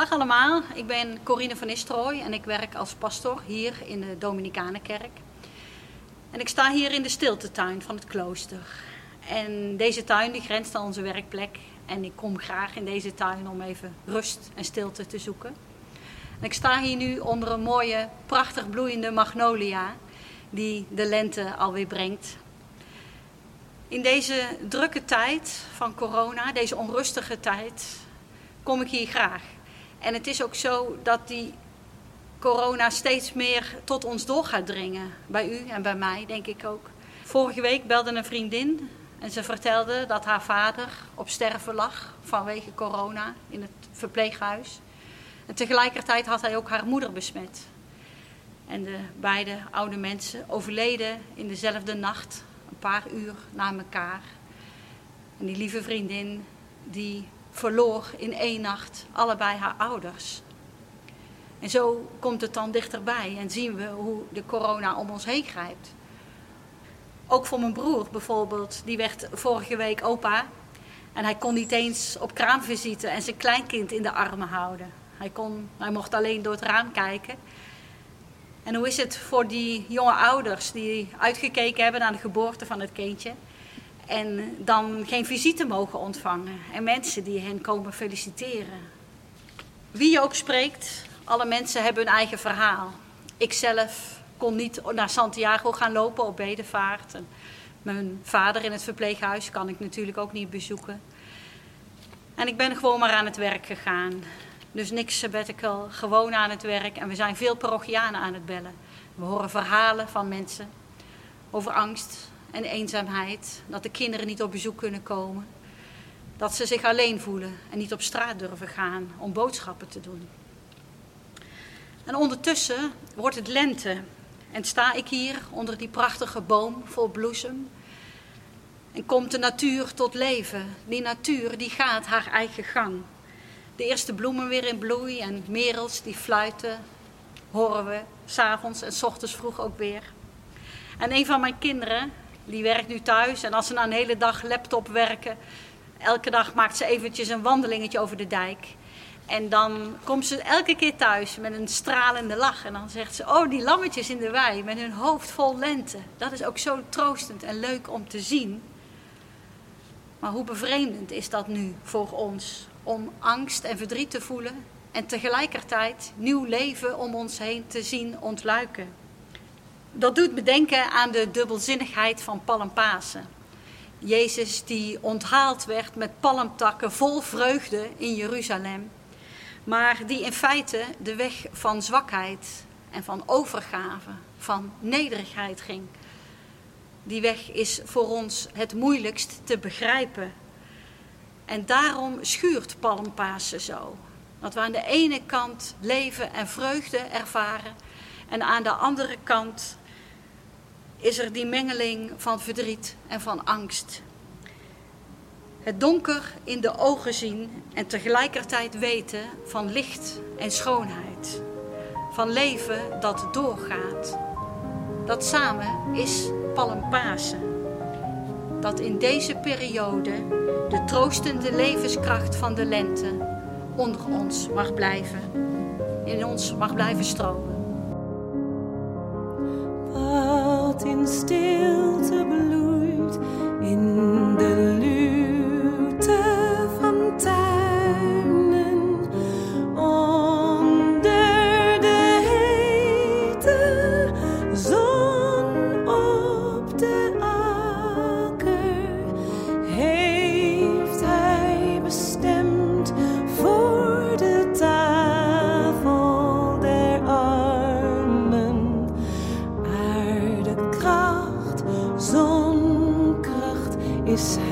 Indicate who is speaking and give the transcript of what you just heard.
Speaker 1: Dag allemaal, ik ben Corine van Nistelrooy en ik werk als pastor hier in de Dominicanenkerk. En ik sta hier in de stiltetuin van het klooster. En deze tuin die grenst aan onze werkplek. En ik kom graag in deze tuin om even rust en stilte te zoeken. En ik sta hier nu onder een mooie, prachtig bloeiende magnolia die de lente alweer brengt. In deze drukke tijd van corona, deze onrustige tijd, kom ik hier graag. En het is ook zo dat die corona steeds meer tot ons door gaat dringen. Bij u en bij mij, denk ik ook. Vorige week belde een vriendin en ze vertelde dat haar vader op sterven lag vanwege corona in het verpleeghuis. En tegelijkertijd had hij ook haar moeder besmet. En de beide oude mensen overleden in dezelfde nacht, een paar uur na elkaar. En die lieve vriendin, die verloor in één nacht allebei haar ouders. En zo komt het dan dichterbij en zien we hoe de corona om ons heen grijpt. Ook voor mijn broer bijvoorbeeld, die werd vorige week opa. En hij kon niet eens op kraamvisite en zijn kleinkind in de armen houden. Hij, kon, hij mocht alleen door het raam kijken. En hoe is het voor die jonge ouders die uitgekeken hebben naar de geboorte van het kindje... En dan geen visite mogen ontvangen. En mensen die hen komen feliciteren. Wie je ook spreekt, alle mensen hebben hun eigen verhaal. Ik zelf kon niet naar Santiago gaan lopen op bedevaart. En mijn vader in het verpleeghuis kan ik natuurlijk ook niet bezoeken. En ik ben gewoon maar aan het werk gegaan. Dus niks sabbatical, gewoon aan het werk. En we zijn veel parochianen aan het bellen. We horen verhalen van mensen over angst, en eenzaamheid. Dat de kinderen niet op bezoek kunnen komen. Dat ze zich alleen voelen en niet op straat durven gaan om boodschappen te doen. En ondertussen wordt het lente en sta ik hier onder die prachtige boom vol bloesem. En komt de natuur tot leven. Die natuur die gaat haar eigen gang. De eerste bloemen weer in bloei en merels die fluiten, horen we s'avonds en s ochtends vroeg ook weer. En een van mijn kinderen, die werkt nu thuis. En als ze na een hele dag laptop werken, elke dag maakt ze eventjes een wandelingetje over de dijk. En dan komt ze elke keer thuis met een stralende lach. En dan zegt ze, oh die lammetjes in de wei met hun hoofd vol lente. Dat is ook zo troostend en leuk om te zien. Maar hoe bevreemdend is dat nu voor ons om angst en verdriet te voelen en tegelijkertijd nieuw leven om ons heen te zien ontluiken. Dat doet me denken aan de dubbelzinnigheid van Palmpasen. Jezus die onthaald werd met palmtakken vol vreugde in Jeruzalem, maar die in feite de weg van zwakheid en van overgave, van nederigheid ging. Die weg is voor ons het moeilijkst te begrijpen. En daarom schuurt Palmpasen zo. Dat we aan de ene kant leven en vreugde ervaren en aan de andere kant is er die mengeling van verdriet en van angst. Het donker in de ogen zien en tegelijkertijd weten van licht en schoonheid. Van leven dat doorgaat. Dat samen is Palmpasen. Dat in deze periode de troostende levenskracht van de lente onder ons mag blijven. In ons mag blijven stromen.
Speaker 2: In stilte aardekracht zonkracht is hij